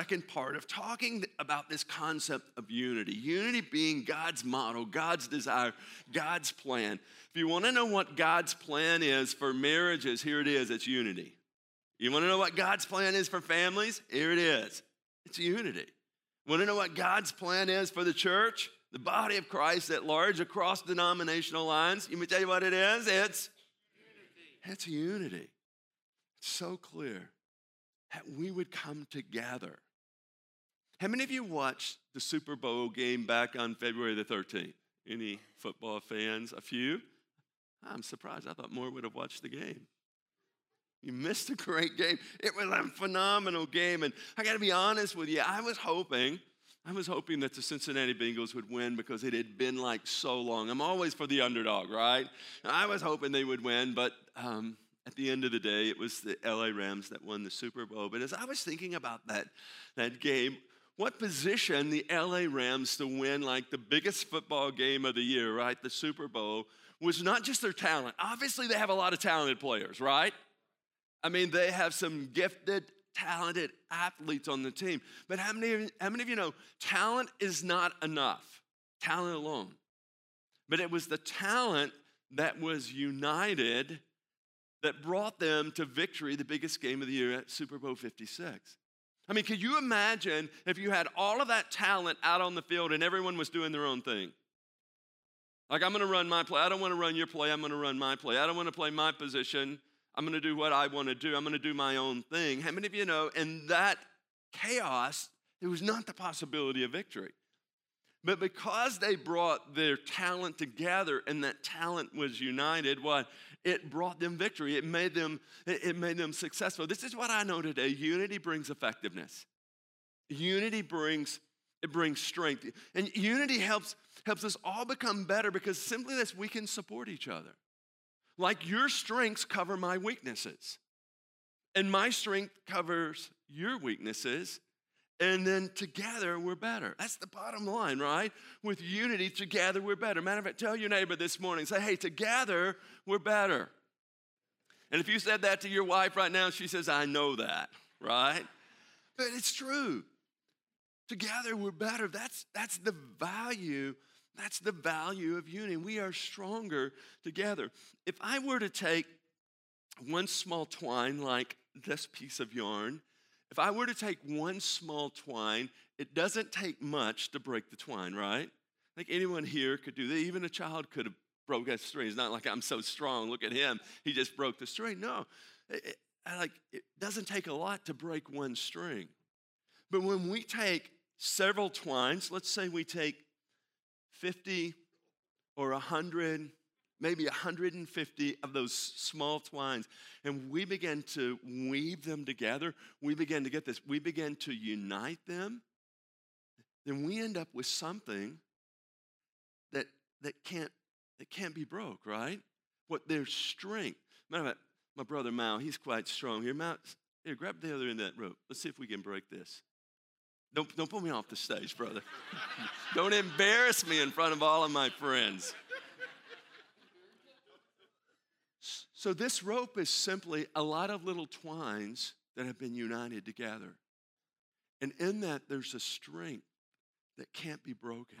second part of talking about this concept of unity. Unity being God's model, God's desire, God's plan. If you want to know what God's plan is for marriages, here it is it's unity. You want to know what God's plan is for families? Here it is it's unity. Want to know what God's plan is for the church, the body of Christ at large, across denominational lines? Let me tell you what it is it's unity. It's unity. It's so clear that we would come together. How many of you watched the Super Bowl game back on February the 13th? Any football fans? A few? I'm surprised. I thought more would have watched the game. You missed a great game. It was a phenomenal game. And I got to be honest with you, I was hoping, I was hoping that the Cincinnati Bengals would win because it had been like so long. I'm always for the underdog, right? I was hoping they would win, but um, at the end of the day, it was the LA Rams that won the Super Bowl. But as I was thinking about that, that game, what position the LA Rams to win like the biggest football game of the year, right? The Super Bowl, was not just their talent. Obviously, they have a lot of talented players, right? I mean, they have some gifted, talented athletes on the team. But how many, how many of you know talent is not enough? Talent alone. But it was the talent that was united that brought them to victory, the biggest game of the year at Super Bowl 56. I mean, could you imagine if you had all of that talent out on the field and everyone was doing their own thing? Like, I'm gonna run my play. I don't wanna run your play. I'm gonna run my play. I don't wanna play my position. I'm gonna do what I wanna do. I'm gonna do my own thing. How many of you know in that chaos, there was not the possibility of victory? But because they brought their talent together and that talent was united, what? It brought them victory. It made them, it made them successful. This is what I know today. Unity brings effectiveness. Unity brings, it brings strength. And unity helps, helps us all become better because simply this, we can support each other. Like your strengths cover my weaknesses. And my strength covers your weaknesses and then together we're better. That's the bottom line, right? With unity, together we're better. Matter of fact, tell your neighbor this morning, say, hey, together we're better. And if you said that to your wife right now, she says, I know that, right? But it's true. Together we're better. That's, that's the value. That's the value of unity. We are stronger together. If I were to take one small twine like this piece of yarn if I were to take one small twine, it doesn't take much to break the twine, right? Like anyone here could do that. Even a child could have broke that string. It's not like I'm so strong. Look at him. He just broke the string. No, it, it, like it doesn't take a lot to break one string. But when we take several twines, let's say we take 50 or 100 maybe 150 of those small twines, and we begin to weave them together, we begin to get this, we begin to unite them, then we end up with something that, that, can't, that can't be broke, right? What their strength. Matter of fact, my brother Mao, he's quite strong. Here, Mao, here, grab the other end of that rope. Let's see if we can break this. Don't, don't put me off the stage, brother. don't embarrass me in front of all of my friends. So, this rope is simply a lot of little twines that have been united together. And in that, there's a strength that can't be broken.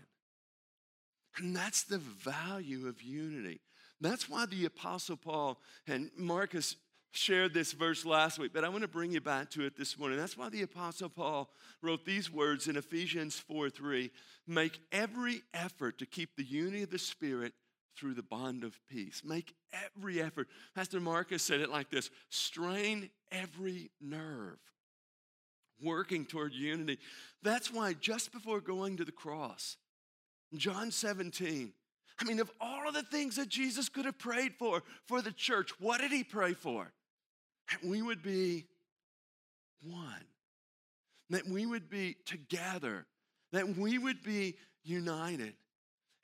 And that's the value of unity. That's why the Apostle Paul and Marcus shared this verse last week, but I want to bring you back to it this morning. That's why the Apostle Paul wrote these words in Ephesians 4 3 Make every effort to keep the unity of the Spirit through the bond of peace. Make every effort. Pastor Marcus said it like this strain every nerve, working toward unity. That's why just before going to the cross, John 17, I mean, of all of the things that Jesus could have prayed for, for the church, what did he pray for? That we would be one, that we would be together, that we would be united.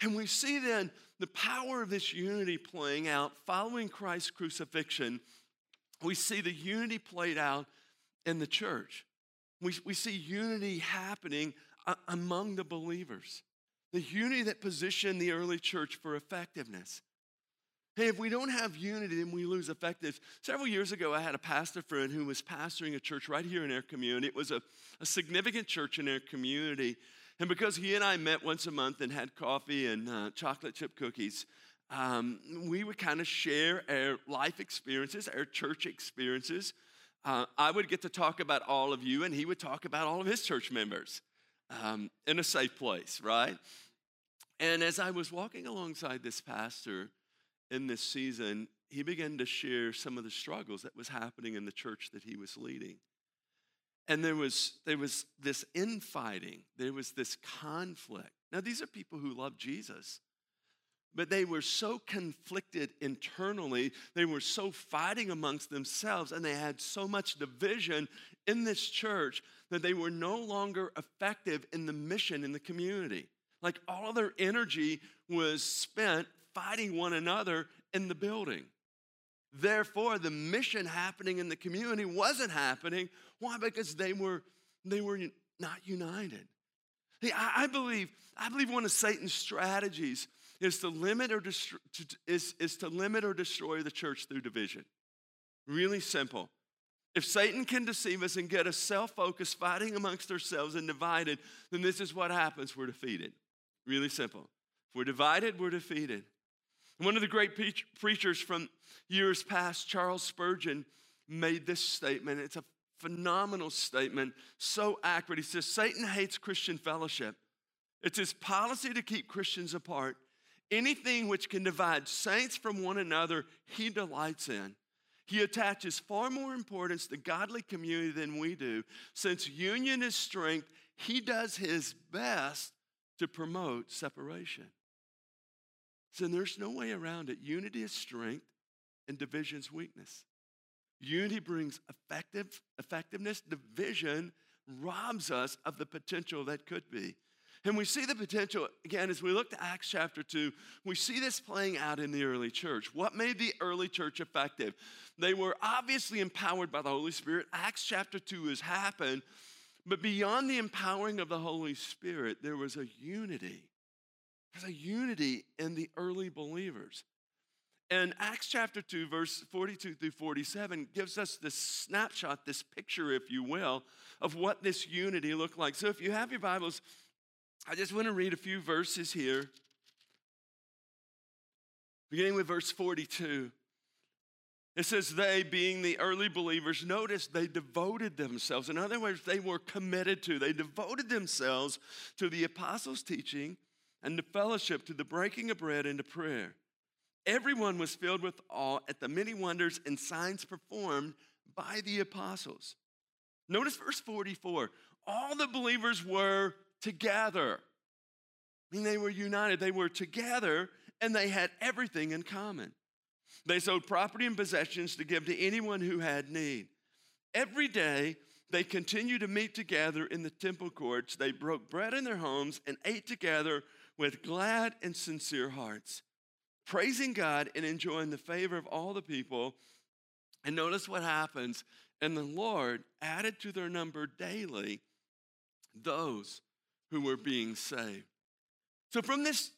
And we see then the power of this unity playing out following Christ's crucifixion. We see the unity played out in the church. We, we see unity happening uh, among the believers, the unity that positioned the early church for effectiveness. Hey, if we don't have unity, then we lose effectiveness. Several years ago, I had a pastor friend who was pastoring a church right here in our community. It was a, a significant church in our community. And because he and I met once a month and had coffee and uh, chocolate chip cookies, um, we would kind of share our life experiences, our church experiences. Uh, I would get to talk about all of you, and he would talk about all of his church members um, in a safe place, right? And as I was walking alongside this pastor in this season, he began to share some of the struggles that was happening in the church that he was leading. And there was, there was this infighting, there was this conflict. Now, these are people who love Jesus, but they were so conflicted internally, they were so fighting amongst themselves, and they had so much division in this church that they were no longer effective in the mission in the community. Like all their energy was spent fighting one another in the building. Therefore, the mission happening in the community wasn't happening. Why? Because they were, they were not united. I, I believe, I believe one of Satan's strategies is to limit or destroy, is, is to limit or destroy the church through division. Really simple. If Satan can deceive us and get us self focused, fighting amongst ourselves and divided, then this is what happens we're defeated. Really simple. If we're divided, we're defeated. One of the great preachers from years past, Charles Spurgeon, made this statement. It's a phenomenal statement, so accurate. He says Satan hates Christian fellowship. It's his policy to keep Christians apart. Anything which can divide saints from one another, he delights in. He attaches far more importance to godly community than we do. Since union is strength, he does his best to promote separation. So there's no way around it. Unity is strength and division's weakness. Unity brings effective, effectiveness, division robs us of the potential that could be. And we see the potential, again, as we look to Acts chapter 2, we see this playing out in the early church. What made the early church effective? They were obviously empowered by the Holy Spirit. Acts chapter 2 has happened, but beyond the empowering of the Holy Spirit, there was a unity. There's a unity in the early believers. And Acts chapter 2, verse 42 through 47 gives us this snapshot, this picture, if you will, of what this unity looked like. So if you have your Bibles, I just want to read a few verses here. Beginning with verse 42. It says, they, being the early believers, notice they devoted themselves. In other words, they were committed to, they devoted themselves to the apostles' teaching and the fellowship, to the breaking of bread and to prayer. Everyone was filled with awe at the many wonders and signs performed by the apostles. Notice verse 44 all the believers were together. I mean, they were united, they were together, and they had everything in common. They sold property and possessions to give to anyone who had need. Every day, they continued to meet together in the temple courts. They broke bread in their homes and ate together with glad and sincere hearts, praising God and enjoying the favor of all the people. And notice what happens. And the Lord added to their number daily those who were being saved. So, from this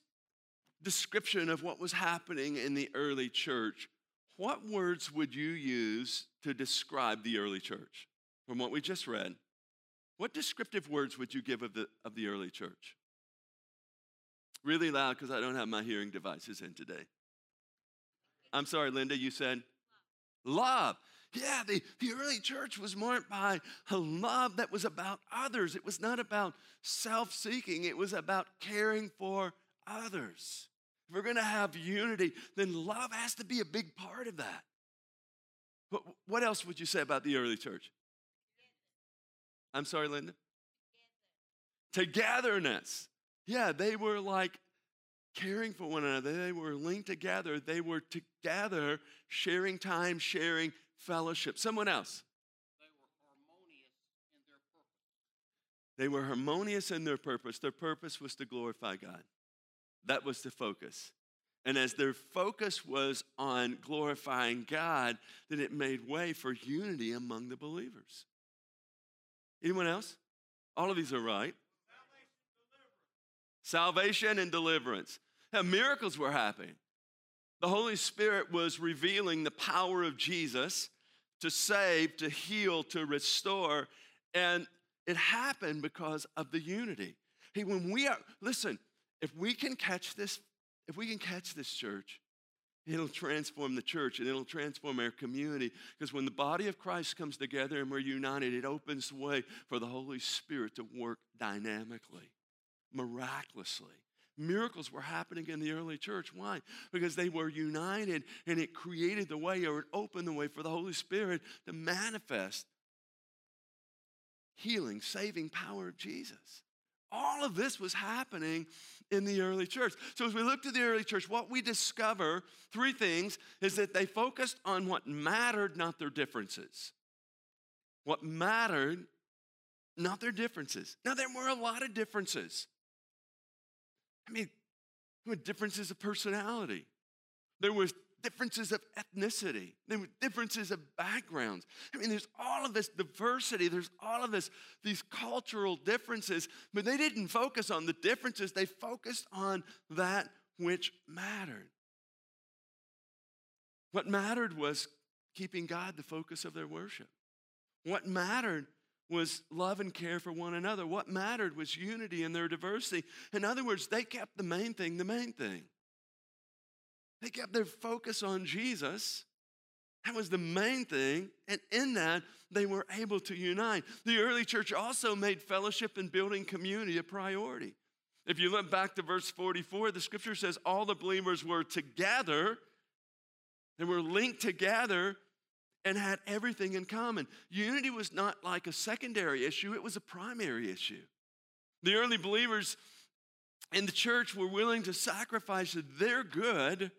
description of what was happening in the early church, what words would you use to describe the early church from what we just read? What descriptive words would you give of the, of the early church? Really loud because I don't have my hearing devices in today. I'm sorry, Linda, you said love. Yeah, the, the early church was marked by a love that was about others. It was not about self seeking, it was about caring for others. If we're going to have unity, then love has to be a big part of that. But what else would you say about the early church? I'm sorry, Linda? Togetherness. Yeah, they were like caring for one another. They were linked together. They were together, sharing time, sharing fellowship. Someone else. They were harmonious in their purpose. They were harmonious in their purpose. Their purpose was to glorify God. That was the focus. And as their focus was on glorifying God, then it made way for unity among the believers. Anyone else? All of these are right. Salvation and deliverance. Now, miracles were happening. The Holy Spirit was revealing the power of Jesus to save, to heal, to restore. And it happened because of the unity. Hey, when we are, listen, if we can catch this, if we can catch this church, it'll transform the church and it'll transform our community. Because when the body of Christ comes together and we're united, it opens the way for the Holy Spirit to work dynamically, miraculously. Miracles were happening in the early church. Why? Because they were united and it created the way or it opened the way for the Holy Spirit to manifest healing, saving power of Jesus. All of this was happening in the early church. So, as we look to the early church, what we discover three things is that they focused on what mattered, not their differences. What mattered, not their differences. Now, there were a lot of differences. I mean, there were differences of personality. There was differences of ethnicity. There were differences of backgrounds. I mean, there's all of this diversity. There's all of this, these cultural differences. But they didn't focus on the differences. They focused on that which mattered. What mattered was keeping God the focus of their worship. What mattered was love and care for one another. What mattered was unity in their diversity. In other words, they kept the main thing the main thing. They kept their focus on Jesus. That was the main thing. And in that, they were able to unite. The early church also made fellowship and building community a priority. If you look back to verse 44, the scripture says all the believers were together, they were linked together and had everything in common. Unity was not like a secondary issue, it was a primary issue. The early believers in the church were willing to sacrifice their good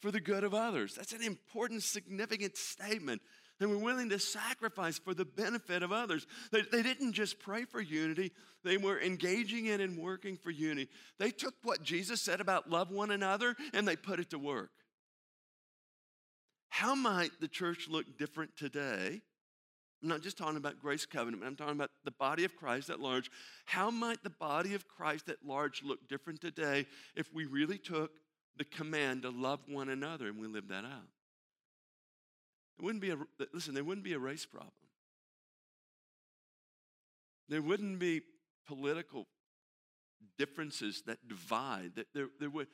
for the good of others. That's an important, significant statement. They were willing to sacrifice for the benefit of others. They, they didn't just pray for unity, they were engaging in and working for unity. They took what Jesus said about love one another and they put it to work. How might the church look different today? I'm not just talking about Grace Covenant, but I'm talking about the body of Christ at large. How might the body of Christ at large look different today if we really took the command to love one another and we lived that out? It wouldn't be a, listen, there wouldn't be a race problem. There wouldn't be political differences that divide. That there, there would,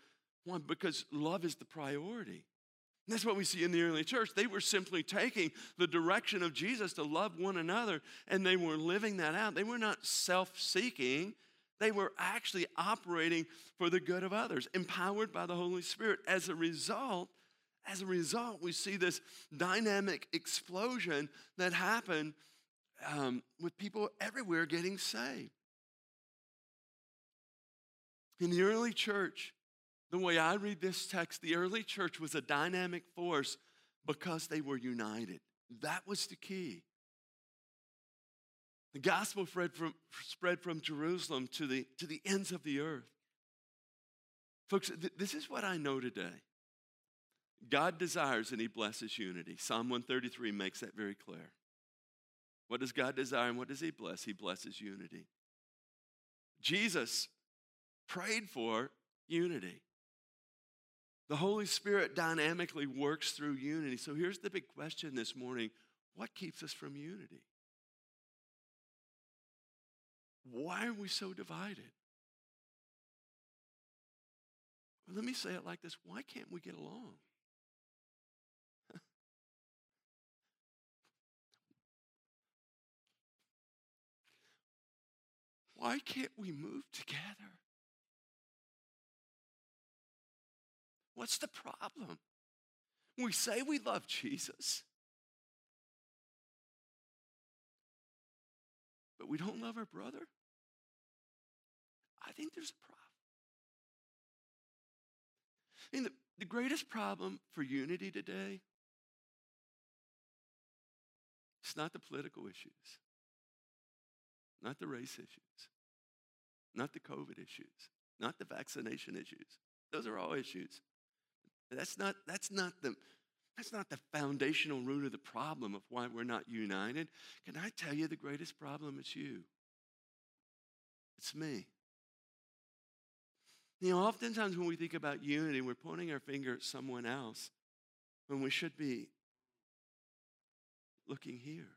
one, because love is the priority. That's what we see in the early church. They were simply taking the direction of Jesus to love one another, and they were living that out. They were not self seeking, they were actually operating for the good of others, empowered by the Holy Spirit. As a result, as a result, we see this dynamic explosion that happened um, with people everywhere getting saved. In the early church, the way I read this text, the early church was a dynamic force because they were united. That was the key. The gospel spread from, spread from Jerusalem to the, to the ends of the earth. Folks, th- this is what I know today. God desires and He blesses unity. Psalm 133 makes that very clear. What does God desire and what does He bless? He blesses unity. Jesus prayed for unity. The Holy Spirit dynamically works through unity. So here's the big question this morning what keeps us from unity? Why are we so divided? Let me say it like this why can't we get along? why can't we move together? What's the problem? We say we love Jesus, but we don't love our brother. I think there's a problem. And the, the greatest problem for unity today it's not the political issues, not the race issues, not the COVID issues, not the vaccination issues. Those are all issues. That's not, that's not the that's not the foundational root of the problem of why we're not united. Can I tell you the greatest problem is you? It's me. You know, oftentimes when we think about unity, we're pointing our finger at someone else when we should be looking here.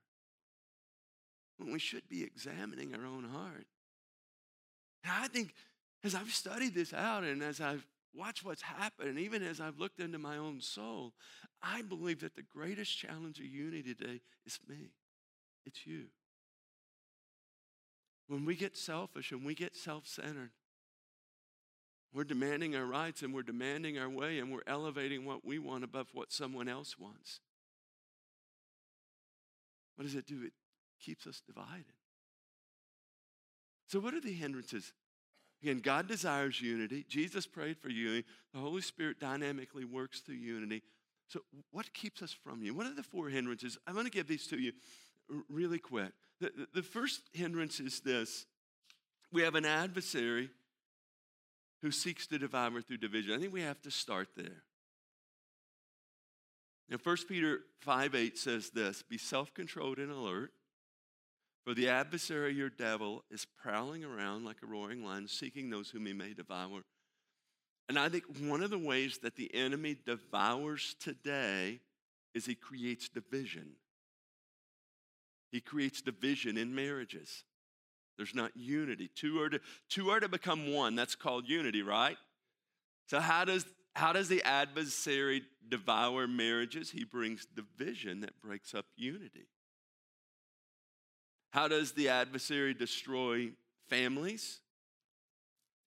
When we should be examining our own heart. And I think as I've studied this out and as I've watched what's happened, even as I've looked into my own soul, I believe that the greatest challenge of unity today is me. It's you. When we get selfish and we get self centered, we're demanding our rights and we're demanding our way and we're elevating what we want above what someone else wants. What does it do? It keeps us divided. So, what are the hindrances? Again, God desires unity. Jesus prayed for unity. The Holy Spirit dynamically works through unity. So, what keeps us from you? What are the four hindrances? I'm going to give these to you really quick. The, the first hindrance is this we have an adversary who seeks to devour through division. I think we have to start there. Now, 1 Peter 5 8 says this Be self controlled and alert, for the adversary, your devil, is prowling around like a roaring lion, seeking those whom he may devour. And I think one of the ways that the enemy devours today is he creates division. He creates division in marriages. There's not unity. Two are to, two are to become one. That's called unity, right? So, how does, how does the adversary devour marriages? He brings division that breaks up unity. How does the adversary destroy families?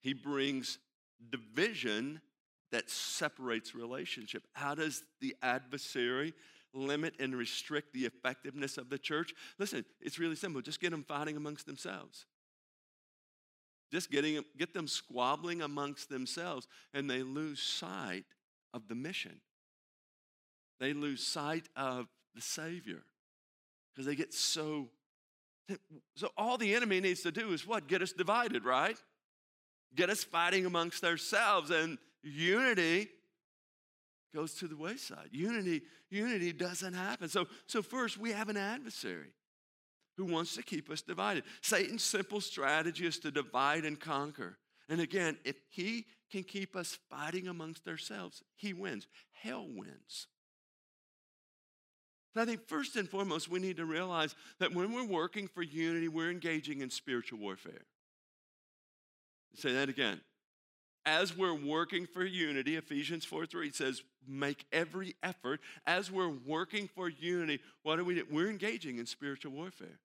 He brings division that separates relationship. How does the adversary limit and restrict the effectiveness of the church? Listen, it's really simple. Just get them fighting amongst themselves. Just getting, get them squabbling amongst themselves, and they lose sight of the mission. They lose sight of the Savior because they get so. So, all the enemy needs to do is what? Get us divided, right? Get us fighting amongst ourselves, and unity goes to the wayside. Unity, unity doesn't happen. So, so first we have an adversary who wants to keep us divided. Satan's simple strategy is to divide and conquer. And again, if he can keep us fighting amongst ourselves, he wins. Hell wins. So I think first and foremost, we need to realize that when we're working for unity, we're engaging in spiritual warfare. Say that again as we're working for unity, Ephesians 4 3 says, make every effort. As we're working for unity, what are we doing? We're engaging in spiritual warfare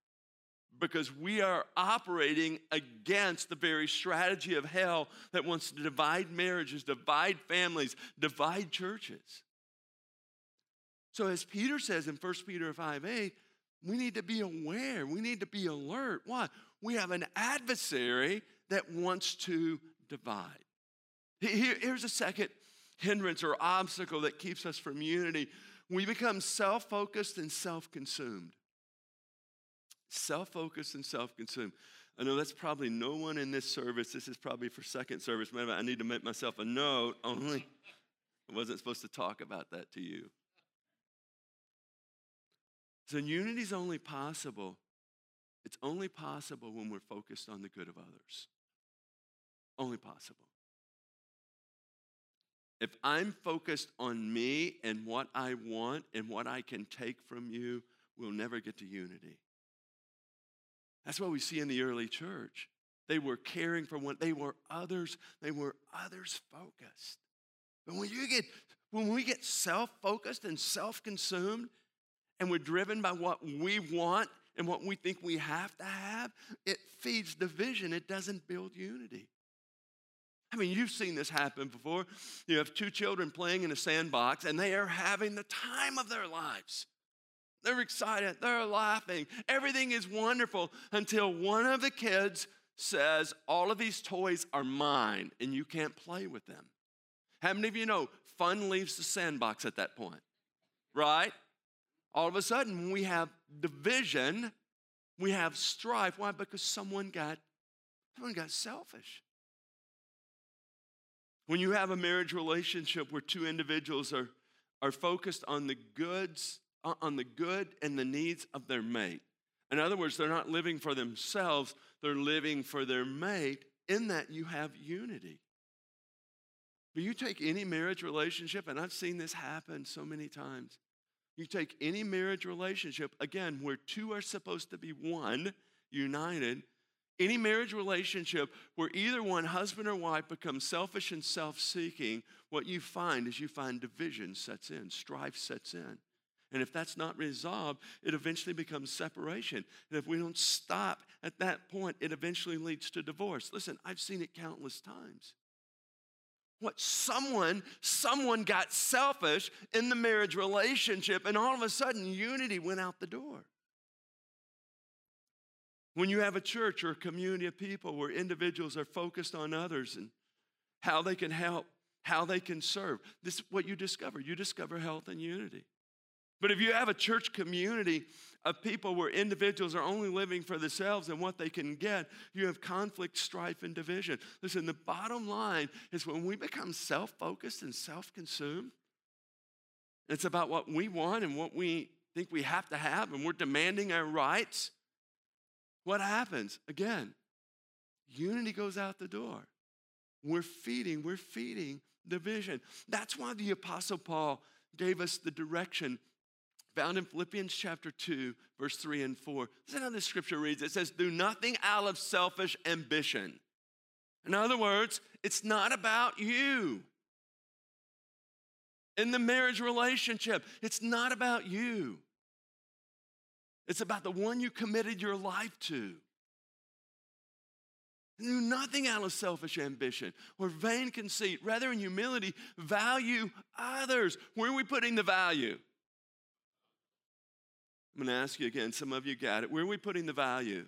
because we are operating against the very strategy of hell that wants to divide marriages, divide families, divide churches. So, as Peter says in 1 Peter 5 8, we need to be aware, we need to be alert. Why? We have an adversary that wants to divide. Here, here's a second hindrance or obstacle that keeps us from unity. We become self focused and self consumed. Self focused and self consumed. I know that's probably no one in this service. This is probably for second service. Maybe I need to make myself a note only. I wasn't supposed to talk about that to you. So, unity is only possible. It's only possible when we're focused on the good of others. Only possible. If I'm focused on me and what I want and what I can take from you, we'll never get to unity. That's what we see in the early church. They were caring for one, they were others, they were others focused. But when you get when we get self-focused and self-consumed and we're driven by what we want and what we think we have to have, it feeds division. It doesn't build unity. I mean, you've seen this happen before. You have two children playing in a sandbox, and they are having the time of their lives. They're excited, they're laughing, everything is wonderful until one of the kids says, All of these toys are mine, and you can't play with them. How many of you know fun leaves the sandbox at that point? Right? All of a sudden, we have division, we have strife. Why? Because someone got, someone got selfish. When you have a marriage relationship where two individuals are, are focused on the goods, on the good and the needs of their mate. In other words, they're not living for themselves, they're living for their mate. In that, you have unity. But you take any marriage relationship, and I've seen this happen so many times. You take any marriage relationship, again, where two are supposed to be one, united, any marriage relationship where either one, husband or wife, becomes selfish and self seeking, what you find is you find division sets in, strife sets in. And if that's not resolved, it eventually becomes separation. And if we don't stop at that point, it eventually leads to divorce. Listen, I've seen it countless times. What someone, someone got selfish in the marriage relationship, and all of a sudden unity went out the door. When you have a church or a community of people where individuals are focused on others and how they can help, how they can serve, this is what you discover. You discover health and unity. But if you have a church community of people where individuals are only living for themselves and what they can get, you have conflict, strife, and division. Listen, the bottom line is when we become self focused and self consumed, it's about what we want and what we think we have to have, and we're demanding our rights. What happens? Again, unity goes out the door. We're feeding, we're feeding division. That's why the Apostle Paul gave us the direction found in Philippians chapter 2, verse 3 and 4. Listen how this scripture reads it says, Do nothing out of selfish ambition. In other words, it's not about you. In the marriage relationship, it's not about you. It's about the one you committed your life to. Do nothing out of selfish ambition or vain conceit. Rather, in humility, value others. Where are we putting the value? I'm going to ask you again. Some of you got it. Where are we putting the value?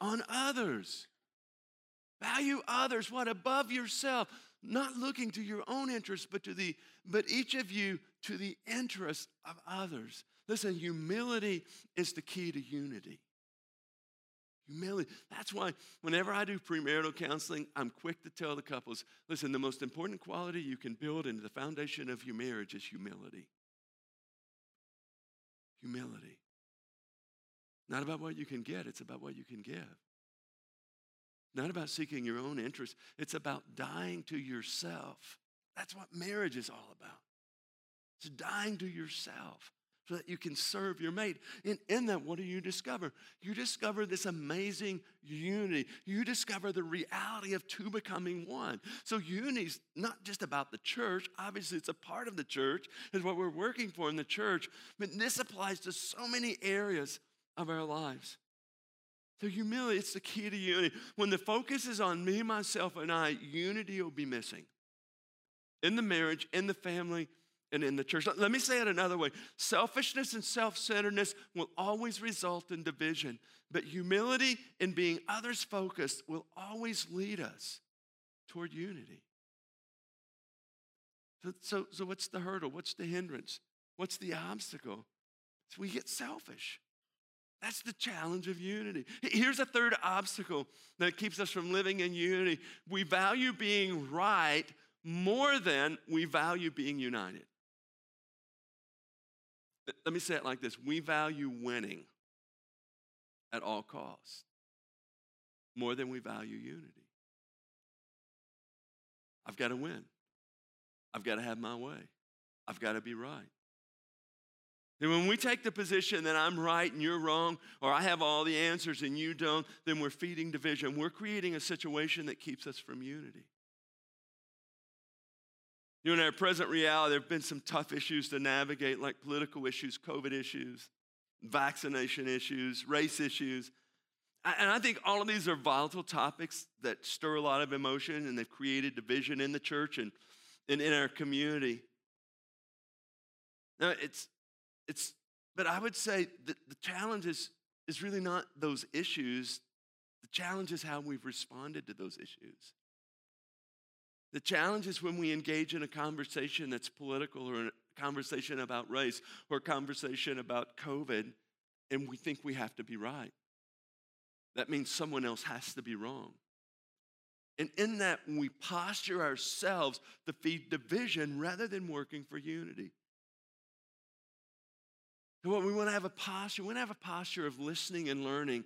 On others. Value others. What? Above yourself. Not looking to your own interests, but to the, but each of you to the interests of others. Listen, humility is the key to unity. Humility. That's why whenever I do premarital counseling, I'm quick to tell the couples listen, the most important quality you can build into the foundation of your marriage is humility. Humility. Not about what you can get, it's about what you can give. Not about seeking your own interest, it's about dying to yourself. That's what marriage is all about. It's dying to yourself so that you can serve your mate. And in that, what do you discover? You discover this amazing unity. You discover the reality of two becoming one. So unity is not just about the church. Obviously, it's a part of the church, is what we're working for in the church. But this applies to so many areas of our lives. So humility, it's the key to unity. When the focus is on me, myself, and I, unity will be missing. In the marriage, in the family, and in the church. Let me say it another way selfishness and self centeredness will always result in division, but humility and being others focused will always lead us toward unity. So, so, so, what's the hurdle? What's the hindrance? What's the obstacle? So we get selfish. That's the challenge of unity. Here's a third obstacle that keeps us from living in unity. We value being right more than we value being united. Let me say it like this we value winning at all costs more than we value unity. I've got to win. I've got to have my way. I've got to be right. And when we take the position that I'm right and you're wrong, or I have all the answers and you don't, then we're feeding division. We're creating a situation that keeps us from unity. You know, in our present reality, there have been some tough issues to navigate, like political issues, COVID issues, vaccination issues, race issues. And I think all of these are volatile topics that stir a lot of emotion and they've created division in the church and, and in our community. Now, it's, it's, but I would say that the challenge is, is really not those issues. The challenge is how we've responded to those issues. The challenge is when we engage in a conversation that's political or a conversation about race or a conversation about COVID and we think we have to be right. That means someone else has to be wrong. And in that, we posture ourselves to feed division rather than working for unity. And what we want to have a posture, we want to have a posture of listening and learning.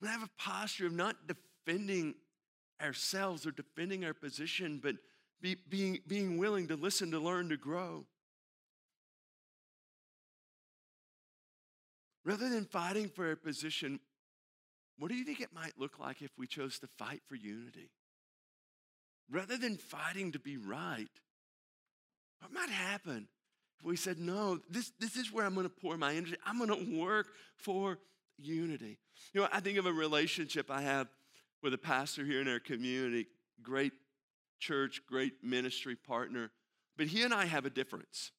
We want to have a posture of not defending ourselves or defending our position, but be, being, being willing to listen, to learn, to grow. Rather than fighting for our position, what do you think it might look like if we chose to fight for unity? Rather than fighting to be right, what might happen if we said, no, this, this is where I'm going to pour my energy? I'm going to work for unity. You know, I think of a relationship I have with a pastor here in our community, great church, great ministry partner, but he and I have a difference.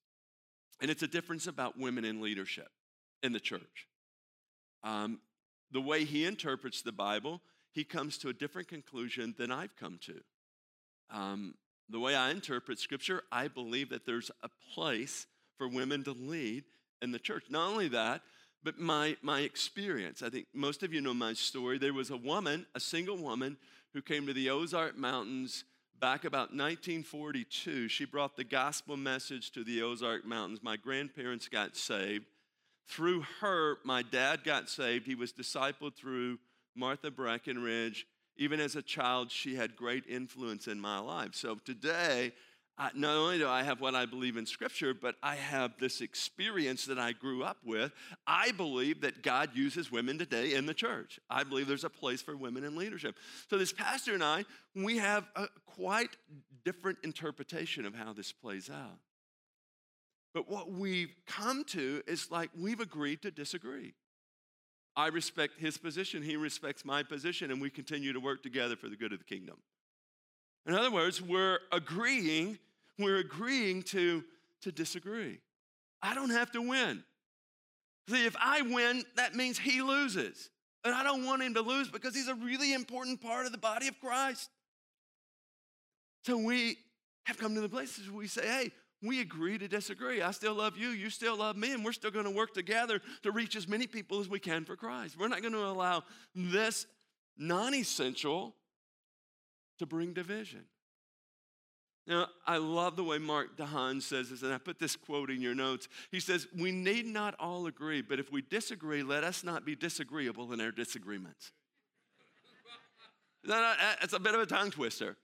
And it's a difference about women in leadership in the church. Um, the way he interprets the Bible, he comes to a different conclusion than I've come to. Um, the way I interpret Scripture, I believe that there's a place for women to lead in the church. Not only that, but my, my experience. I think most of you know my story. There was a woman, a single woman, who came to the Ozark Mountains back about 1942. She brought the gospel message to the Ozark Mountains. My grandparents got saved. Through her, my dad got saved. He was discipled through Martha Breckenridge. Even as a child, she had great influence in my life. So today, I, not only do I have what I believe in Scripture, but I have this experience that I grew up with. I believe that God uses women today in the church. I believe there's a place for women in leadership. So, this pastor and I, we have a quite different interpretation of how this plays out. But what we've come to is like we've agreed to disagree. I respect his position, he respects my position, and we continue to work together for the good of the kingdom. In other words, we're agreeing, we're agreeing to, to disagree. I don't have to win. See, if I win, that means he loses. And I don't want him to lose because he's a really important part of the body of Christ. So we have come to the places where we say, hey, we agree to disagree. I still love you, you still love me, and we're still going to work together to reach as many people as we can for Christ. We're not going to allow this non essential to bring division. Now, I love the way Mark DeHaan says this, and I put this quote in your notes. He says, We need not all agree, but if we disagree, let us not be disagreeable in our disagreements. That's a bit of a tongue twister.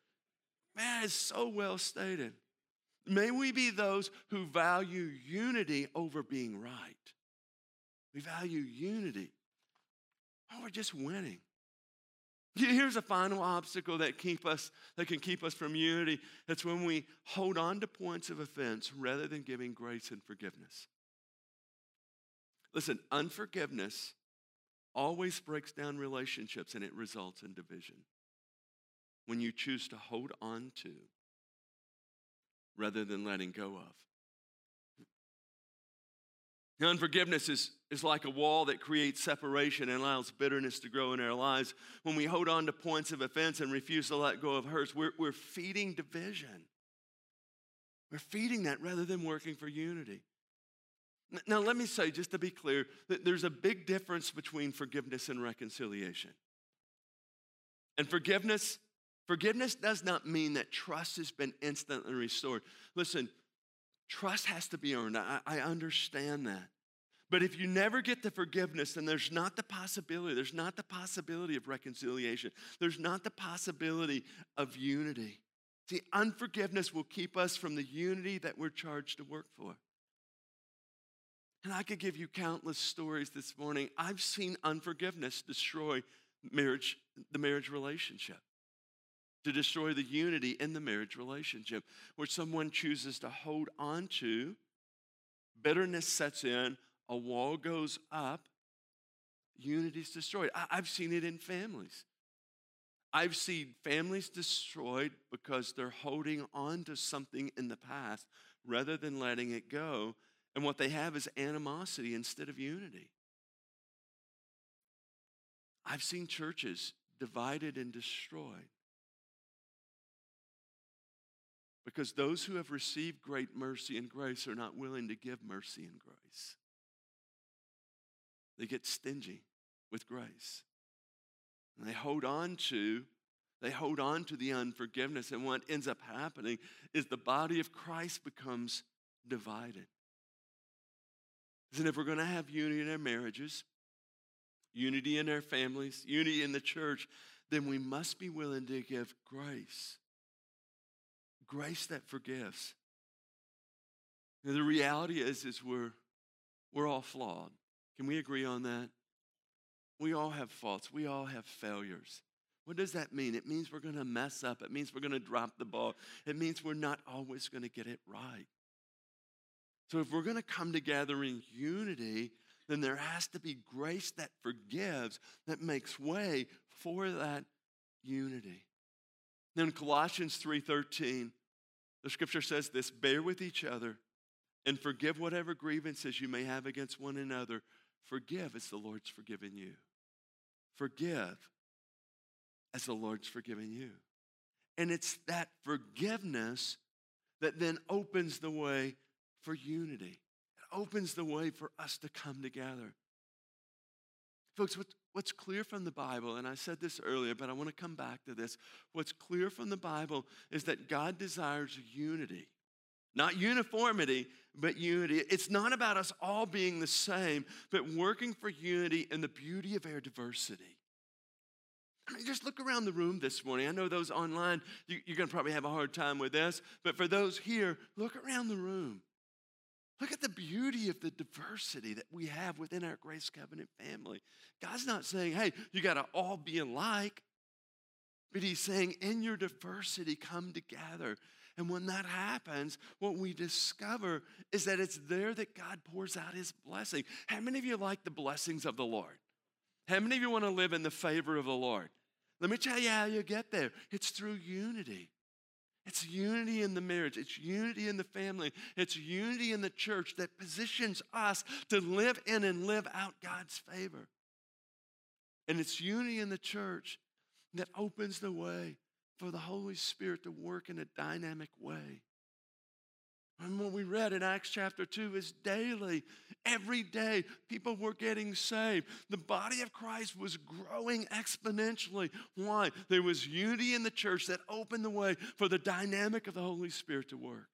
Man, it's so well stated. May we be those who value unity over being right. We value unity. Oh, we're just winning. Here's a final obstacle that keep us that can keep us from unity. It's when we hold on to points of offense rather than giving grace and forgiveness. Listen, unforgiveness always breaks down relationships and it results in division. When you choose to hold on to rather than letting go of. Unforgiveness is, is like a wall that creates separation and allows bitterness to grow in our lives. When we hold on to points of offense and refuse to let go of hurts, we're, we're feeding division. We're feeding that rather than working for unity. Now, let me say, just to be clear, that there's a big difference between forgiveness and reconciliation. And forgiveness Forgiveness does not mean that trust has been instantly restored. Listen, trust has to be earned. I, I, understand that. But if you never get the forgiveness, then there's not the possibility, there's not the possibility of reconciliation, there's not the possibility of unity. See, unforgiveness will keep us from the unity that we're charged to work for. And I could give you countless stories this morning. I've seen unforgiveness destroy marriage, the marriage relationship to destroy the unity in the marriage relationship, where someone chooses to hold on to, bitterness sets in, a wall goes up, unity is destroyed. I, have seen it in families. I've seen families destroyed because they're holding on to something in the past rather than letting it go. And what they have is animosity instead of unity. I've seen churches divided and destroyed Because those who have received great mercy and grace are not willing to give mercy and grace. They get stingy with grace. And they hold on to they hold on to the unforgiveness and what ends up happening is the body of Christ becomes divided. And if we're going to have unity in our marriages, unity in our families, unity in the church, then we must be willing to give grace. Grace that forgives. And the reality is, is we're, we're all flawed. Can we agree on that? We all have faults. We all have failures. What does that mean? It means we're going to mess up. It means we're going to drop the ball. It means we're not always going to get it right. So if we're going to come together in unity, then there has to be grace that forgives, that makes way for that unity. Then Colossians 3:13, the scripture says this, bear with each other and forgive whatever grievances you may have against one another. Forgive as the Lord's forgiven you. Forgive as the Lord's forgiven you. And it's that forgiveness that then opens the way for unity. It opens the way for us to come together. Folks, what's clear from the Bible, and I said this earlier, but I want to come back to this. What's clear from the Bible is that God desires unity. Not uniformity, but unity. It's not about us all being the same, but working for unity in the beauty of our diversity. I mean, just look around the room this morning. I know those online, you, are going to probably have a hard time with this, but for those here, look around the room. Look at the beauty of the diversity that we have within our Grace Covenant family. God's not saying, hey, you got to all be alike, but He's saying, in your diversity, come together. And when that happens, what we discover is that it's there that God pours out His blessing. How many of you like the blessings of the Lord? How many of you want to live in the favor of the Lord? Let me tell you how you get there it's through unity. It's unity in the marriage. It's unity in the family. It's unity in the church that positions us to live in and live out God's favor. And it's unity in the church that opens the way for the Holy Spirit to work in a dynamic way. And what we read in Acts chapter 2 is daily, every day, people were getting saved. The body of Christ was growing exponentially. Why? There was unity in the church that opened the way for the dynamic of the Holy Spirit to work.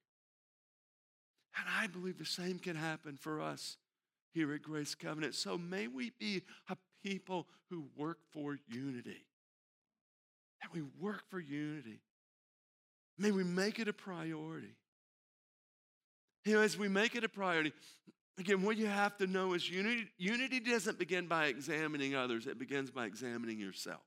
And I believe the same can happen for us here at Grace Covenant. So may we be a people who work for unity. That we work for unity. May we make it a priority. You know, as we make it a priority, again, what you have to know is unity, unity doesn't begin by examining others, it begins by examining yourself.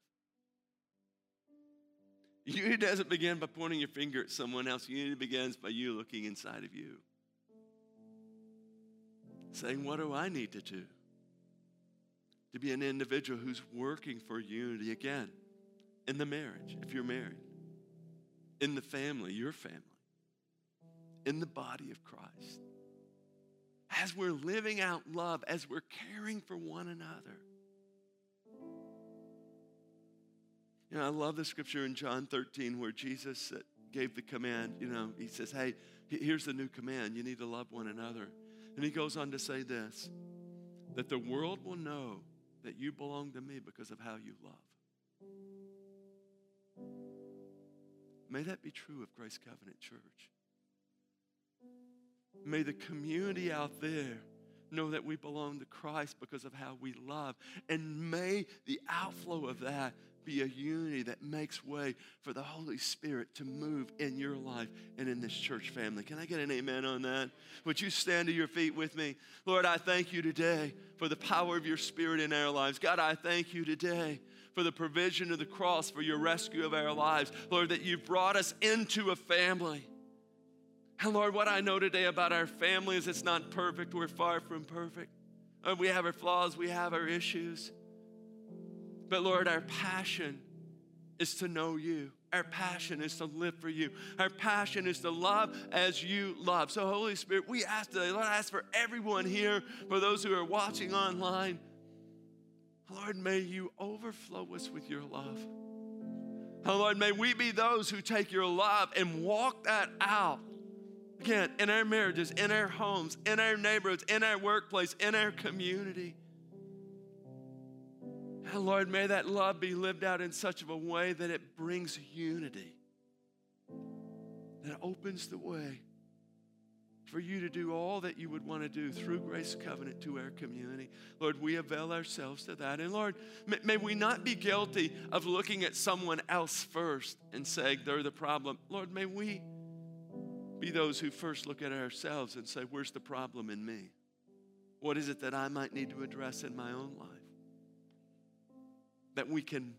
Unity doesn't begin by pointing your finger at someone else. Unity begins by you looking inside of you. Saying, What do I need to do to be an individual who's working for unity? Again, in the marriage, if you're married, in the family, your family in the body of Christ. As we're living out love, as we're caring for one another. You know, I love the scripture in John 13 where Jesus gave the command. You know, he says, Hey, here's the new command. You need to love one another. And he goes on to say this that the world will know that you belong to me because of how you love. May that be true of Grace Covenant Church. May the community out there know that we belong to Christ because of how we love. And may the outflow of that be a unity that makes way for the Holy Spirit to move in your life and in this church family. Can I get an amen on that? Would you stand to your feet with me? Lord, I thank you today for the power of your Spirit in our lives. God, I thank you today for the provision of the cross, for your rescue of our lives. Lord, that you've brought us into a family. And Lord, what I know today about our family is it's not perfect. We're far from perfect. Uh, we have our flaws, we have our issues. But Lord, our passion is to know you. Our passion is to live for you. Our passion is to love as you love. So, Holy Spirit, we ask today, Lord, I ask for everyone here, for those who are watching online, Lord, may you overflow us with your love. Oh, Lord, may we be those who take your love and walk that out Again, in our marriages, in our homes, in our neighborhoods, in our workplace, in our community. And Lord, may that love be lived out in such of a way that it brings unity, that opens the way for you to do all that you would want to do through Grace Covenant to our community. Lord, we avail ourselves to that. And Lord, may, may we not be guilty of looking at someone else first and saying they're the problem. Lord, may we be those who first look at ourselves and say, Where's the problem in me? What is it that I might need to address in my own life? That we can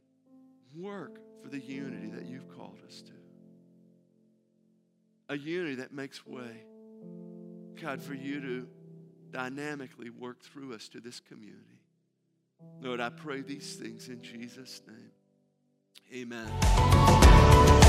work for the unity that you've called us to. A unity that makes way, God, for you to dynamically work through us to this community. Lord, I pray these things in Jesus' name. Amen.